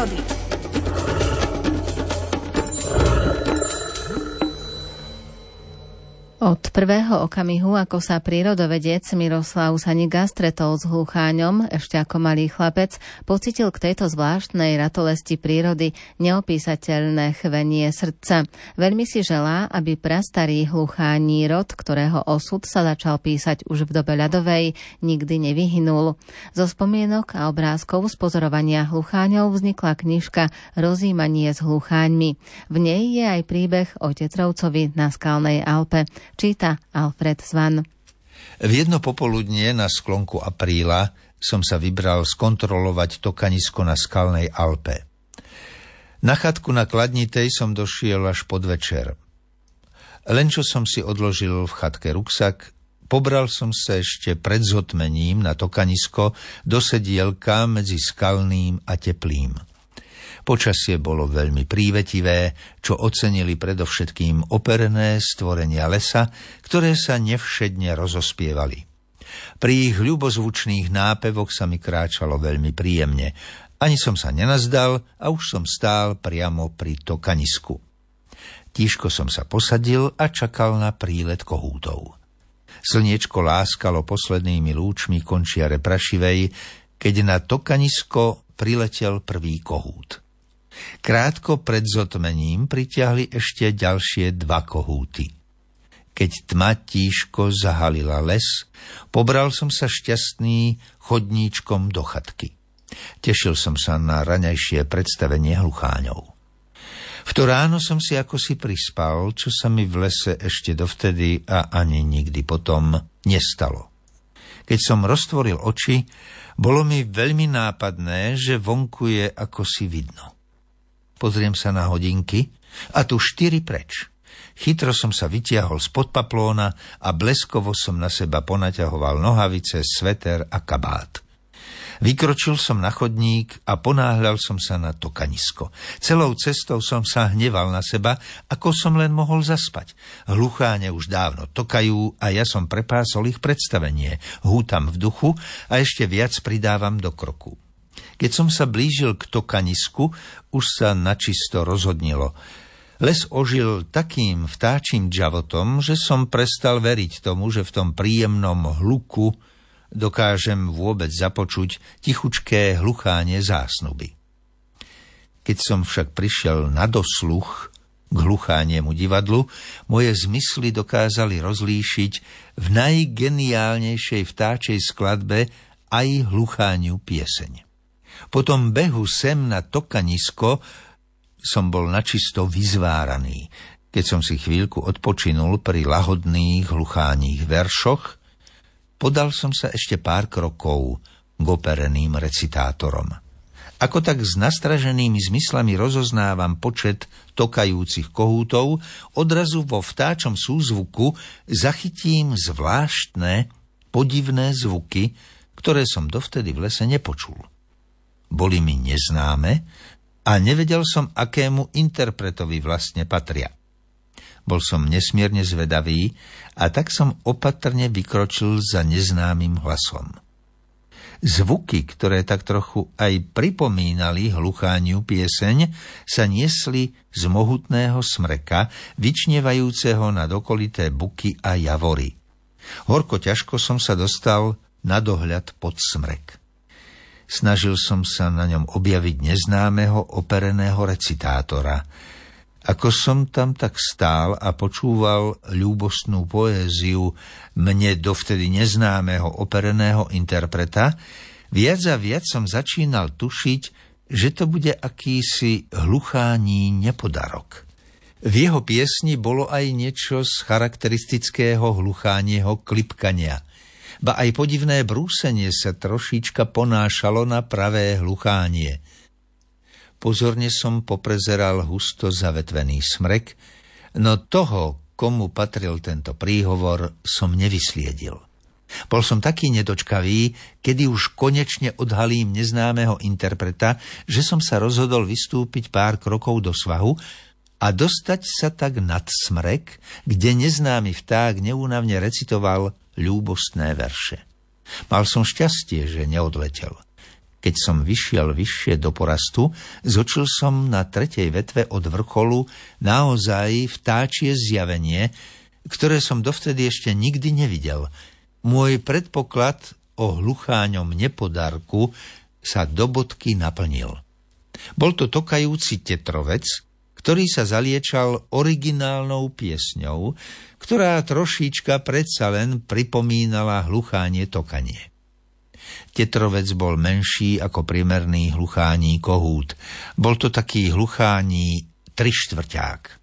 prírody. Od prvého okamihu, ako sa prírodovedec Miroslav Saniga stretol s hlucháňom, ešte ako malý chlapec, pocitil k tejto zvláštnej ratolesti prírody neopísateľné chvenie srdca. Veľmi si želá, aby prastarý hluchání rod, ktorého osud sa začal písať už v dobe ľadovej, nikdy nevyhynul. Zo spomienok a obrázkov z pozorovania hlucháňov vznikla knižka Rozímanie s hlucháňmi. V nej je aj príbeh o Tetrovcovi na Skalnej Alpe. Číta Alfred Svan. V jedno popoludnie na sklonku apríla som sa vybral skontrolovať tokanisko na Skalnej Alpe. Na chatku na Kladnitej som došiel až pod večer. Len čo som si odložil v chatke ruksak, pobral som sa ešte pred zotmením na tokanisko do sedielka medzi skalným a teplým. Počasie bolo veľmi prívetivé, čo ocenili predovšetkým operené stvorenia lesa, ktoré sa nevšedne rozospievali. Pri ich ľubozvučných nápevoch sa mi kráčalo veľmi príjemne. Ani som sa nenazdal a už som stál priamo pri tokanisku. Tížko som sa posadil a čakal na prílet kohútov. Slniečko láskalo poslednými lúčmi končiare prašivej, keď na tokanisko priletel prvý kohút. Krátko pred zotmením pritiahli ešte ďalšie dva kohúty. Keď tma tížko zahalila les, pobral som sa šťastný chodníčkom do chatky. Tešil som sa na raňajšie predstavenie hlucháňov. V to ráno som si ako si prispal, čo sa mi v lese ešte dovtedy a ani nikdy potom nestalo. Keď som roztvoril oči, bolo mi veľmi nápadné, že vonku je ako si vidno. Pozriem sa na hodinky a tu štyri preč. Chytro som sa vytiahol spod paplóna a bleskovo som na seba ponaťahoval nohavice, sveter a kabát. Vykročil som na chodník a ponáhľal som sa na to. Celou cestou som sa hneval na seba, ako som len mohol zaspať. Hlucháne už dávno tokajú a ja som prepásol ich predstavenie. Hútam v duchu a ešte viac pridávam do kroku. Keď som sa blížil k tokanisku, už sa načisto rozhodnilo. Les ožil takým vtáčim džavotom, že som prestal veriť tomu, že v tom príjemnom hluku dokážem vôbec započuť tichučké hluchánie zásnuby. Keď som však prišiel na dosluch k hluchániemu divadlu, moje zmysly dokázali rozlíšiť v najgeniálnejšej vtáčej skladbe aj hluchániu pieseň. Po tom behu sem na tokanisko som bol načisto vyzváraný. Keď som si chvíľku odpočinul pri lahodných hlucháních veršoch, podal som sa ešte pár krokov k opereným recitátorom. Ako tak s nastraženými zmyslami rozoznávam počet tokajúcich kohútov, odrazu vo vtáčom súzvuku zachytím zvláštne, podivné zvuky, ktoré som dovtedy v lese nepočul boli mi neznáme a nevedel som, akému interpretovi vlastne patria. Bol som nesmierne zvedavý a tak som opatrne vykročil za neznámym hlasom. Zvuky, ktoré tak trochu aj pripomínali hluchániu pieseň, sa niesli z mohutného smreka, vyčnievajúceho nad okolité buky a javory. Horko ťažko som sa dostal na dohľad pod smrek. Snažil som sa na ňom objaviť neznámeho opereného recitátora. Ako som tam tak stál a počúval ľúbostnú poéziu mne dovtedy neznámeho opereného interpreta, viac a viac som začínal tušiť, že to bude akýsi hluchání nepodarok. V jeho piesni bolo aj niečo z charakteristického hluchánieho klipkania – ba aj podivné brúsenie sa trošička ponášalo na pravé hluchánie. Pozorne som poprezeral husto zavetvený smrek, no toho, komu patril tento príhovor, som nevysliedil. Bol som taký nedočkavý, kedy už konečne odhalím neznámeho interpreta, že som sa rozhodol vystúpiť pár krokov do svahu a dostať sa tak nad smrek, kde neznámy vták neúnavne recitoval ľúbostné verše. Mal som šťastie, že neodletel. Keď som vyšiel vyššie do porastu, zočil som na tretej vetve od vrcholu naozaj vtáčie zjavenie, ktoré som dovtedy ešte nikdy nevidel. Môj predpoklad o hlucháňom nepodarku sa do bodky naplnil. Bol to tokajúci tetrovec, ktorý sa zaliečal originálnou piesňou, ktorá trošička predsa len pripomínala hluchánie tokanie. Tetrovec bol menší ako priemerný hluchání kohút. Bol to taký hluchání trištvrťák.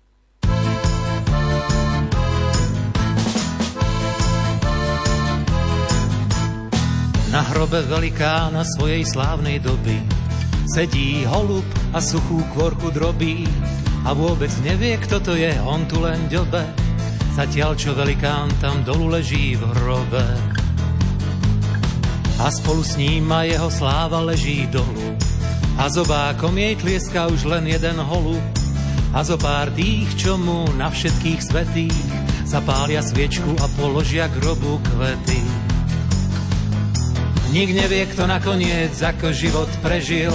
Na hrobe velikána svojej slávnej doby sedí holub a suchú kvorku drobí a vôbec nevie, kto to je, on tu len ďobe. Zatiaľ, čo velikán tam dolu leží v hrobe a spolu s ním a jeho sláva leží dolu. A zobákom jej tlieska už len jeden holub a zo pár tých, čo mu na všetkých svetých zapália sviečku a položia grobu kvety. Nik nevie, kto nakoniec ako život prežil,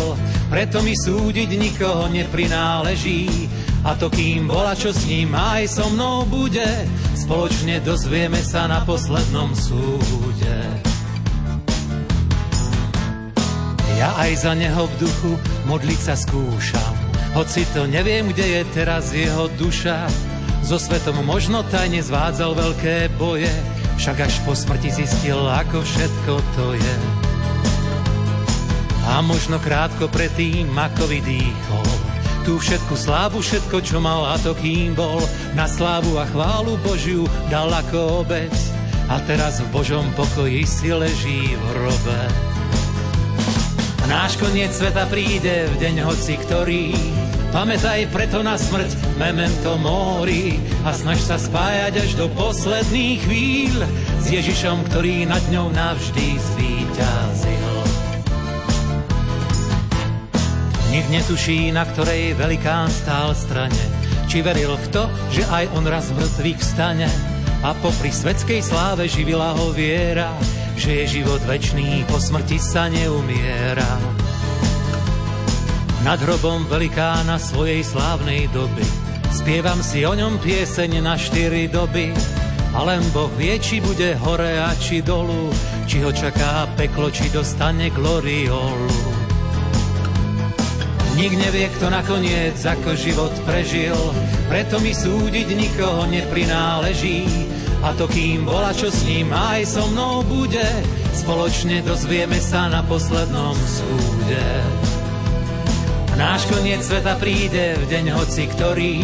preto mi súdiť nikoho neprináleží. A to kým bola, čo s ním aj so mnou bude, spoločne dozvieme sa na poslednom súde. Ja aj za neho v duchu modliť sa skúšam. Hoci to neviem, kde je teraz jeho duša. So svetom možno tajne zvádzal veľké boje, však až po smrti zistil, ako všetko to je. A možno krátko predtým, ako vydýchol, tú všetku slávu, všetko, čo mal a to kým bol, na slávu a chválu Božiu dal ako obec. A teraz v Božom pokoji si leží v hrobe. Náš koniec sveta príde v deň hoci ktorý. Pamätaj preto na smrť, memento mori a snaž sa spájať až do posledných chvíľ s Ježišom, ktorý nad ňou navždy zvíťazil. Nik netuší, na ktorej velikán stál strane, či veril v to, že aj on raz mŕtvych vstane a popri svetskej sláve živila ho viera, že je život večný, po smrti sa neumiera. Nad hrobom velikána svojej slávnej doby spievam si o ňom pieseň na štyri doby, a len Boh vie, či bude hore a či dolu, či ho čaká peklo, či dostane gloriolu. Nik nevie, kto nakoniec ako život prežil, preto mi súdiť nikoho neprináleží. A to kým bola, čo s ním aj so mnou bude, spoločne dozvieme sa na poslednom súde. Náš koniec sveta príde v deň hoci ktorý,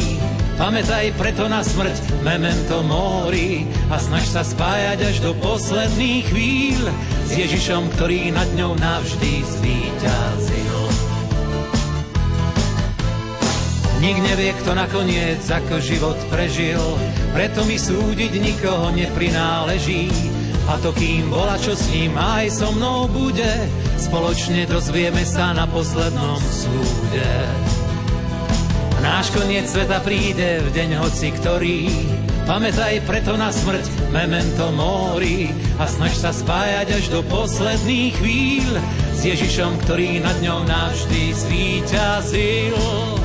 pamätaj preto na smrť, memento mori a snaž sa spájať až do posledných chvíľ s Ježišom, ktorý nad ňou navždy zvíťazil. Nik nevie, kto nakoniec ako život prežil, preto mi súdiť nikoho neprináleží. A to kým bola, čo s ním aj so mnou bude, spoločne dozvieme sa na poslednom súde. Náš koniec sveta príde v deň hoci ktorý, pamätaj preto na smrť, memento mori a snaž sa spájať až do posledných chvíľ s Ježišom, ktorý nad ňou navždy zvíťazil.